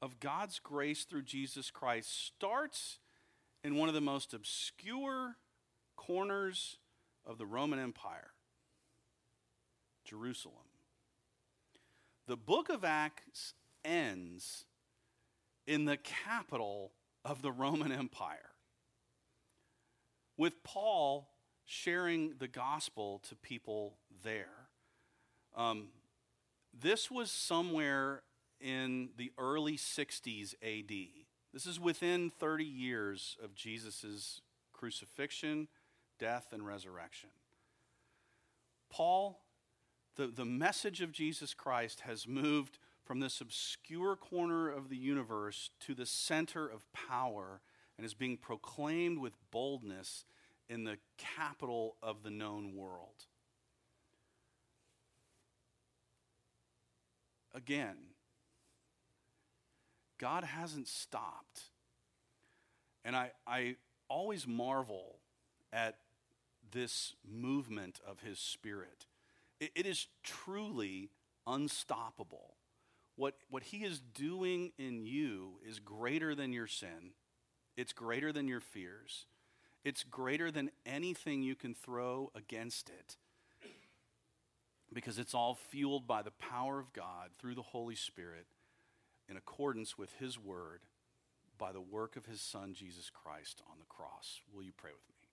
Speaker 6: of God's grace through Jesus Christ starts in one of the most obscure corners of the Roman Empire Jerusalem. The book of Acts ends in the capital of the Roman Empire with Paul sharing the gospel to people there. Um, this was somewhere in the early 60s AD. This is within 30 years of Jesus' crucifixion, death, and resurrection. Paul, the, the message of Jesus Christ has moved from this obscure corner of the universe to the center of power and is being proclaimed with boldness in the capital of the known world. Again, God hasn't stopped. And I, I always marvel at this movement of his spirit. it, it is truly unstoppable. What, what he is doing in you is greater than your sin, it's greater than your fears, it's greater than anything you can throw against it. Because it's all fueled by the power of God through the Holy Spirit in accordance with His Word,
Speaker 3: by the work of his Son, Jesus Christ, on the cross. Will you pray with me?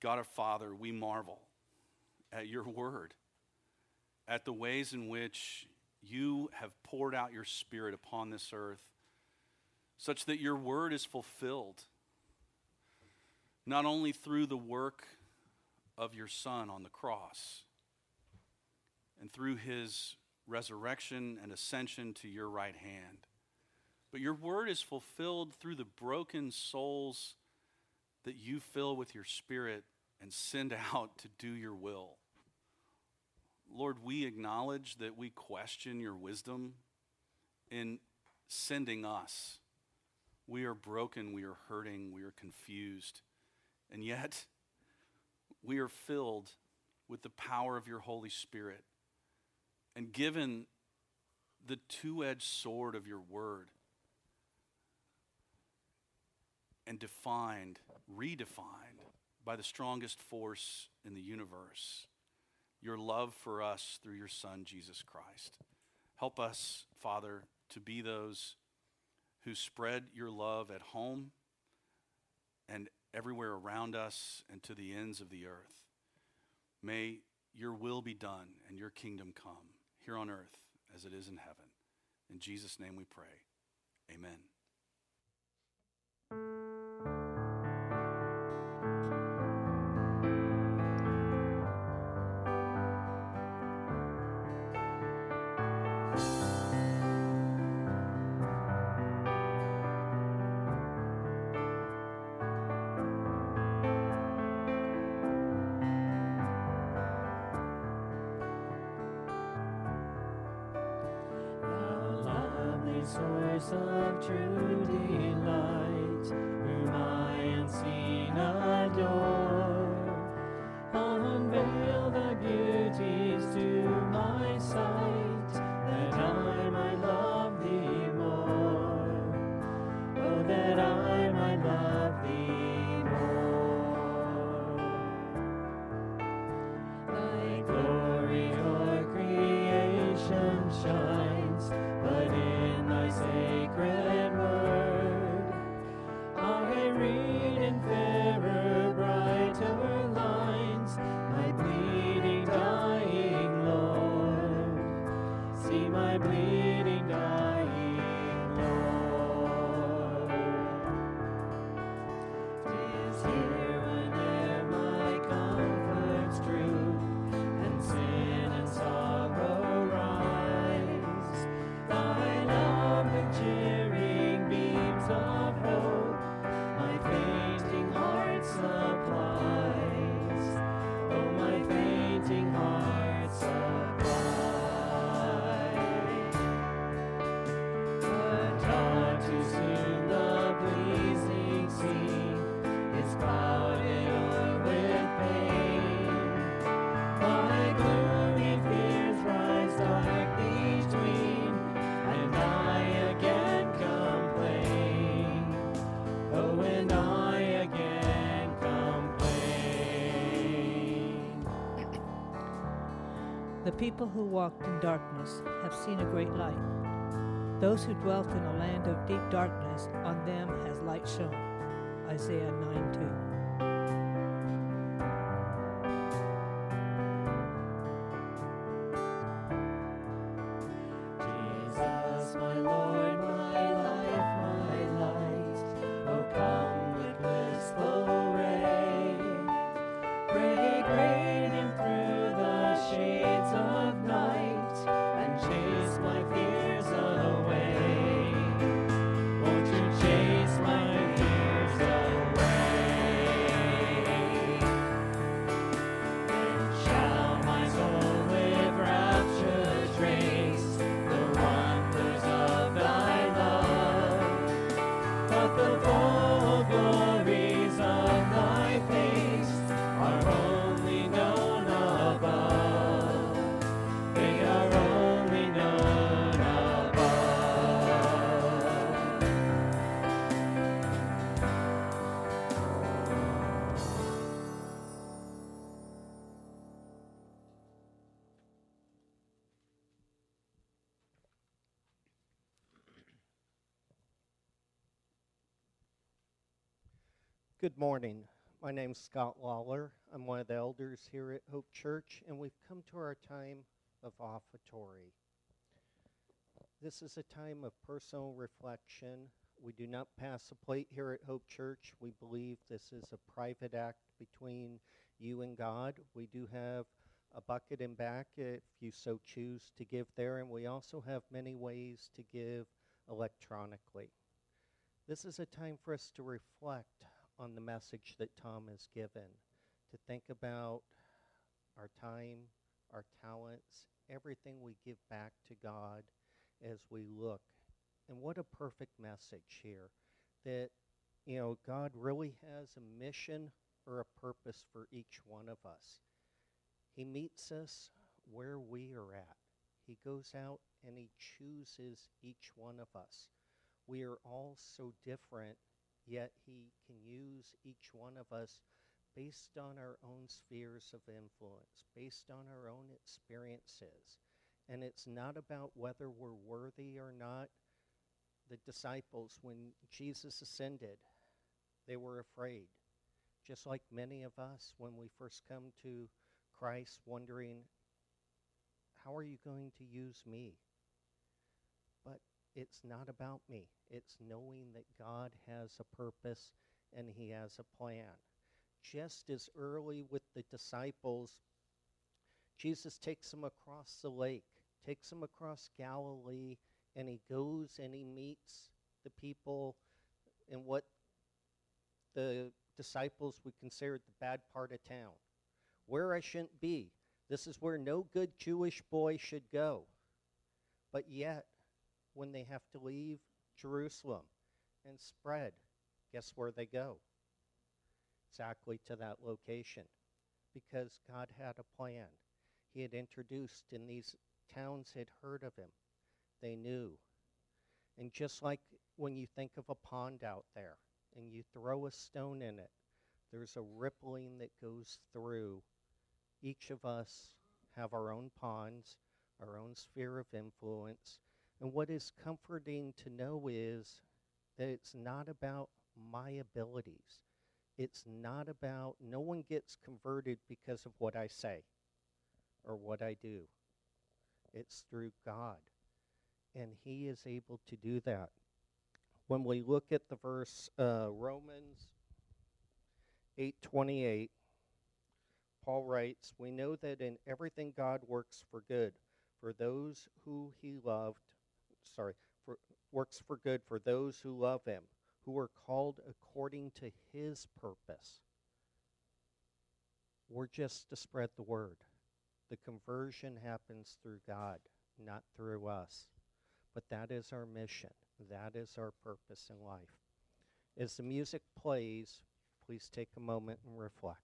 Speaker 3: God our Father, we marvel at your word, at the ways in which you have poured out your Spirit upon this earth, such that your word is fulfilled, not only through the work of your Son on the cross and through his resurrection and ascension to your right hand, but your word is fulfilled through the broken souls that you fill with your Spirit and send out to do your will. Lord, we acknowledge that we question your wisdom in sending us. We are broken, we are hurting, we are confused, and yet we are filled with the power of your Holy Spirit and given the two edged sword of your word and defined, redefined by the strongest force in the universe your love for us through your Son, Jesus Christ. Help us, Father, to be those who spread your love at home and everywhere around us and to the ends of the earth. May your will be done and your kingdom come here on earth as it is in heaven. In Jesus' name we pray. Amen.
Speaker 7: The
Speaker 8: people who walked in darkness have seen a great light. Those who dwelt in a land of deep darkness, on them has light shone. Isaiah 9 2.
Speaker 9: Good morning. My name's Scott Lawler. I'm one of the elders here at Hope Church, and we've come to our time of offertory. This is a time of personal reflection. We do not pass a plate here at Hope Church. We believe this is a private act between you and God. We do have a bucket and back if you so choose to give there, and we also have many ways to give electronically. This is a time for us to reflect on the message that Tom has given, to think about our time, our talents, everything we give back to God as we look. And what a perfect message here that, you know, God really has a mission or a purpose for each one of us. He meets us where we are at. He goes out and He chooses each one of us. We are all so different, yet He can use each one of us based on our own spheres of influence, based on our own experiences. And it's not about whether we're worthy or not. The disciples, when Jesus ascended, they were afraid, just like many of us when we first come to Christ, wondering, how are you going to use me? It's not about me. It's knowing that God has a purpose and He has a plan. Just as early with the disciples, Jesus takes them across the lake, takes them across Galilee, and He goes and He meets the people in what the disciples would consider the bad part of town, where I shouldn't be. This is where no good Jewish boy should go. But yet, when they have to leave Jerusalem and spread, guess where they go? Exactly to that location. Because God had a plan. He had introduced, and these towns had heard of him. They knew. And just like when you think of a pond out there and you throw a stone in it, there's a rippling that goes through. Each of us have our own ponds, our own sphere of influence. And what is comforting to know is that it's not about my abilities. It's not about, no one gets converted because of what I say or what I do. It's through God. And He is able to do that. When we look at the verse uh, Romans 8:28, Paul writes, "We know that in everything God works for good for those who He loved. Sorry, for works for good for those who love Him, who are called according to His purpose." We're just to spread the word. The conversion happens through God, not through us. But that is our mission. That is our purpose in life. As the music plays, please take a moment and reflect.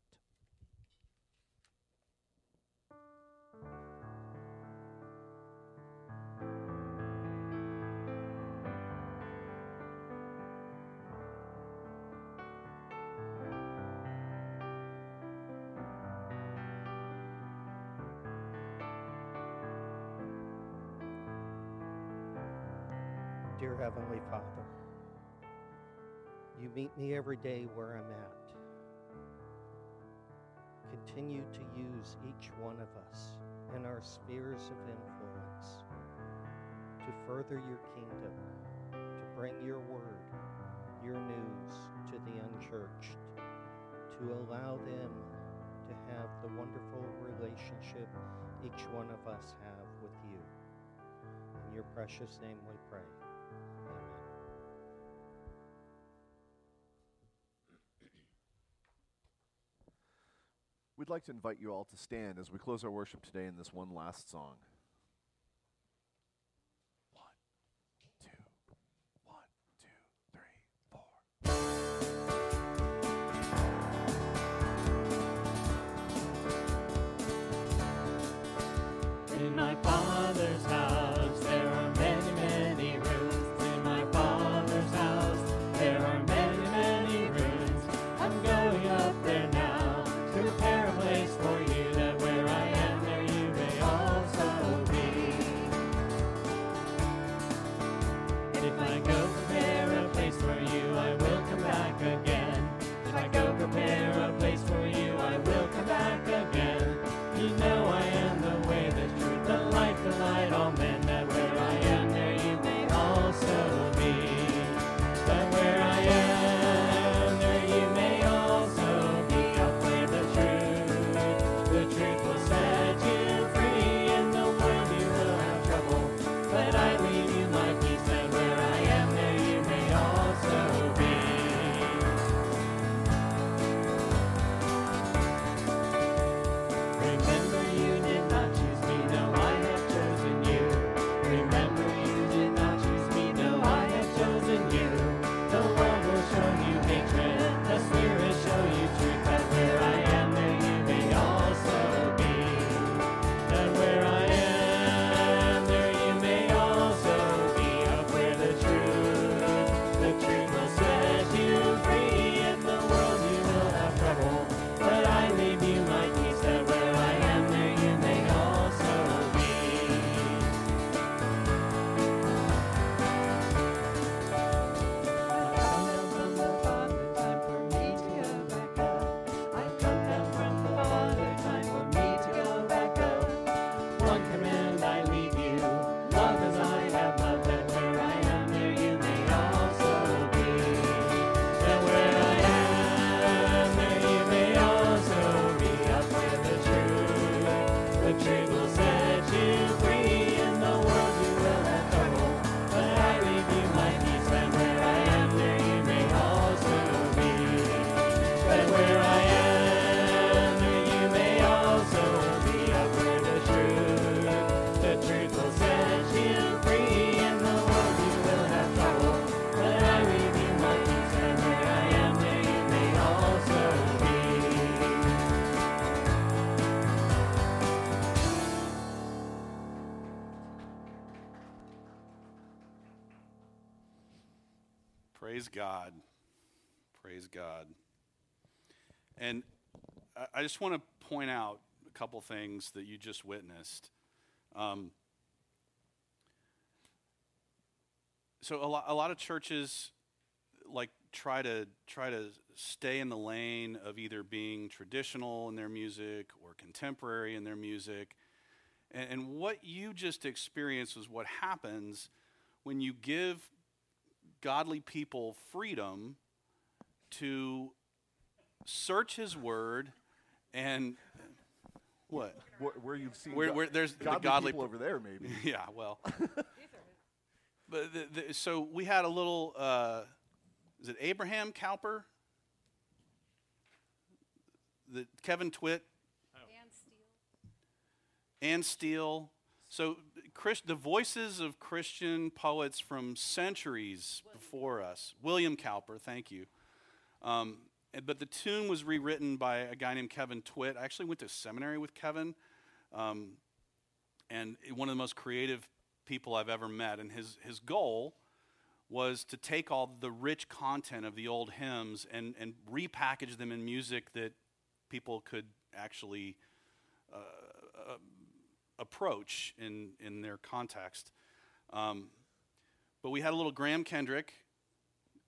Speaker 9: Dear Heavenly Father, you meet me every day where I'm at. Continue to use each one of us in our spheres of influence to further your kingdom, to bring your word, your news to the unchurched, to allow them to have the wonderful relationship each one of us have with you. In your precious name we pray.
Speaker 3: We'd like to invite you all to stand as we close our worship today in this one last song.
Speaker 10: I-
Speaker 6: just want to point out a couple things that you just witnessed. Um, so a lot, a lot of churches like try to try to stay in the lane of either being traditional in their music or contemporary in their music. And, and what you just experienced was what happens when you give godly people freedom to search His Word and what?
Speaker 3: Where, where you've seen
Speaker 6: Where, where there's the
Speaker 3: godly,
Speaker 6: godly
Speaker 3: people over there, maybe.
Speaker 6: yeah, well. but the, the, so we had a little. Uh, is it Abraham Cowper? The Kevin Twit and Steele. Anne Steele. So Chris, the voices of Christian poets from centuries before us. William Cowper, thank you. Um, and- but the tune was rewritten by a guy named Kevin Twit. I actually went to seminary with Kevin. Um, and one of the most creative people I've ever met. And his, his goal was to take all the rich content of the old hymns and, and repackage them in music that people could actually uh, uh, approach in, in their context. Um, but we had a little Graham Kendrick,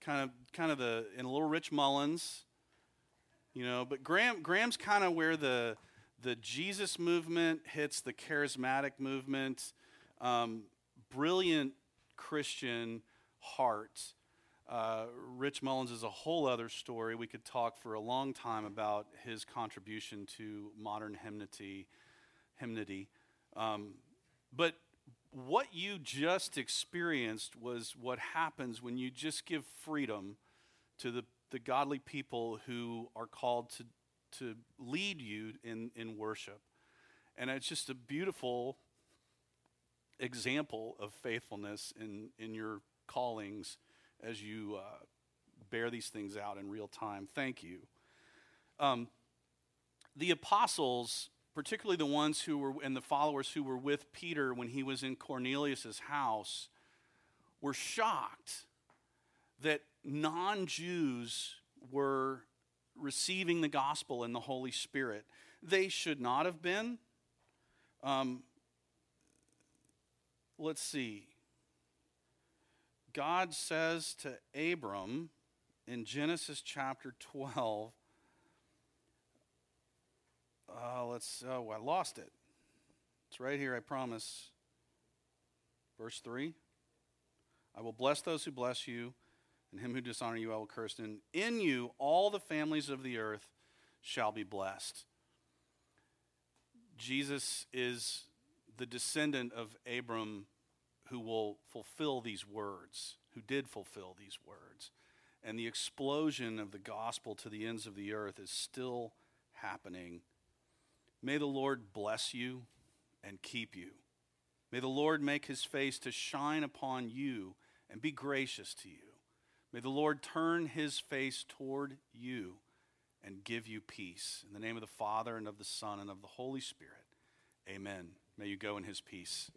Speaker 6: kind of, kind of the, and a little Rich Mullins, you know. But Graham, Graham's kind of where the, the Jesus movement hits the charismatic movement. Um, brilliant Christian heart. Uh, Rich Mullins is a whole other story. We could talk for a long time about his contribution to modern hymnody. hymnody. Um, but what you just experienced was what happens when you just give freedom to the, the godly people who are called to, to lead you in, in worship. And it's just a beautiful example of faithfulness in, in your callings as you uh, bear these things out in real time. Thank you. Um, the apostles, particularly the ones who were and the followers who were with Peter when he was in Cornelius's house, were shocked that non-Jews were receiving the gospel and the Holy Spirit. They should not have been. Um, let's see. God says to Abram in Genesis chapter 12, uh, let's, oh, I lost it. It's right here, I promise. Verse 3 I will bless those who bless you, and him who dishonor you I will curse. And in you all the families of the earth shall be blessed. Jesus is the descendant of Abram who will fulfill these words, who did fulfill these words. And the explosion of the gospel to the ends of the earth is still happening. May the Lord bless you and keep you. May the Lord make his face to shine upon you and be gracious to you. May the Lord turn his face toward you and give you peace. In the name of the Father, and of the Son, and of the Holy Spirit, amen. May you go in his peace.